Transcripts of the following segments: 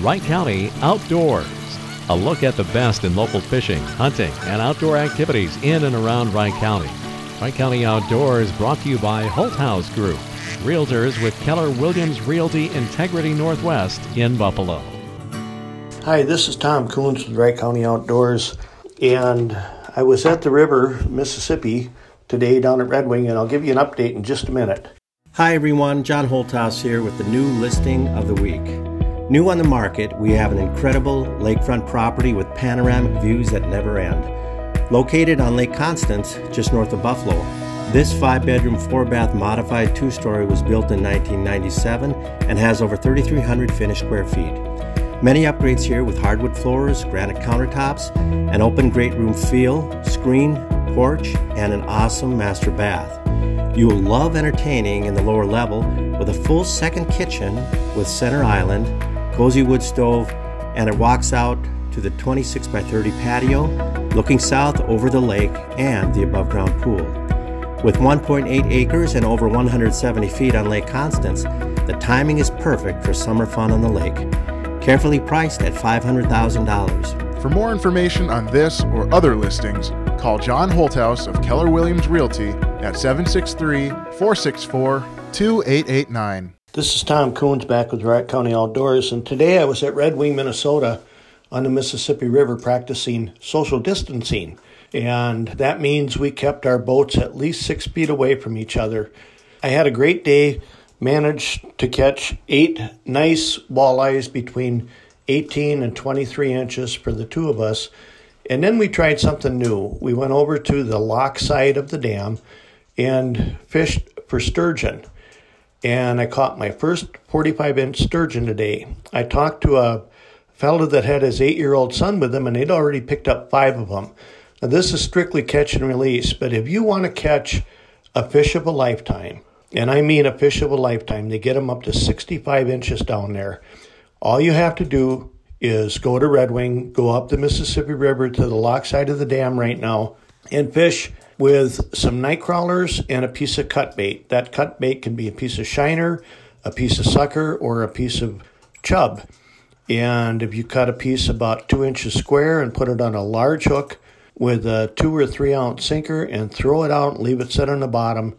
Wright County Outdoors. A look at the best in local fishing, hunting, and outdoor activities in and around Wright County. Wright County Outdoors brought to you by Holthouse Group, Realtors with Keller Williams Realty Integrity Northwest in Buffalo. Hi, this is Tom Kunz with Wright County Outdoors, and I was at the river, Mississippi, today down at Red Wing, and I'll give you an update in just a minute. Hi everyone, John Holthouse here with the new listing of the week. New on the market, we have an incredible lakefront property with panoramic views that never end. Located on Lake Constance, just north of Buffalo, this five bedroom, four bath modified two story was built in 1997 and has over 3,300 finished square feet. Many upgrades here with hardwood floors, granite countertops, an open great room feel, screen, porch, and an awesome master bath. You will love entertaining in the lower level with a full second kitchen with center island, cozy wood stove, and it walks out to the 26 by 30 patio, looking south over the lake and the above ground pool. With 1.8 acres and over 170 feet on Lake Constance, the timing is perfect for summer fun on the lake. Carefully priced at $500,000. For more information on this or other listings, call John Holthouse of Keller Williams Realty at 763 464 2889. This is Tom Kunz back with Wright County Outdoors, and today I was at Red Wing, Minnesota on the Mississippi River practicing social distancing. And that means we kept our boats at least six feet away from each other. I had a great day, managed to catch eight nice walleyes between 18 and 23 inches for the two of us. And then we tried something new. We went over to the lock side of the dam and fished for sturgeon. And I caught my first 45 inch sturgeon today. I talked to a fellow that had his eight year old son with him, and they'd already picked up five of them. Now, this is strictly catch and release, but if you want to catch a fish of a lifetime, and I mean a fish of a lifetime, they get them up to 65 inches down there. All you have to do is go to Red Wing, go up the Mississippi River to the lock side of the dam right now, and fish with some night crawlers and a piece of cut bait. That cut bait can be a piece of shiner, a piece of sucker, or a piece of chub. And if you cut a piece about two inches square and put it on a large hook with a two or three ounce sinker and throw it out leave it set on the bottom,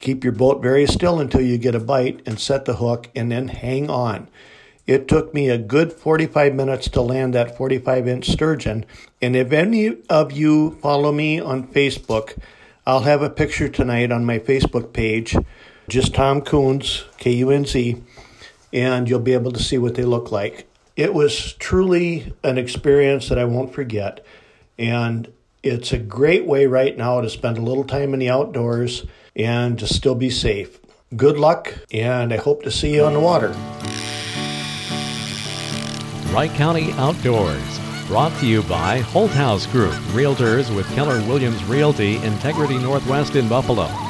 keep your boat very still until you get a bite and set the hook and then hang on. It took me a good 45 minutes to land that 45 inch sturgeon. And if any of you follow me on Facebook, I'll have a picture tonight on my Facebook page, just Tom Kunz, K U N Z, and you'll be able to see what they look like. It was truly an experience that I won't forget. And it's a great way right now to spend a little time in the outdoors and to still be safe. Good luck, and I hope to see you on the water. Wright County Outdoors. Brought to you by Holthouse Group, Realtors with Keller Williams Realty Integrity Northwest in Buffalo.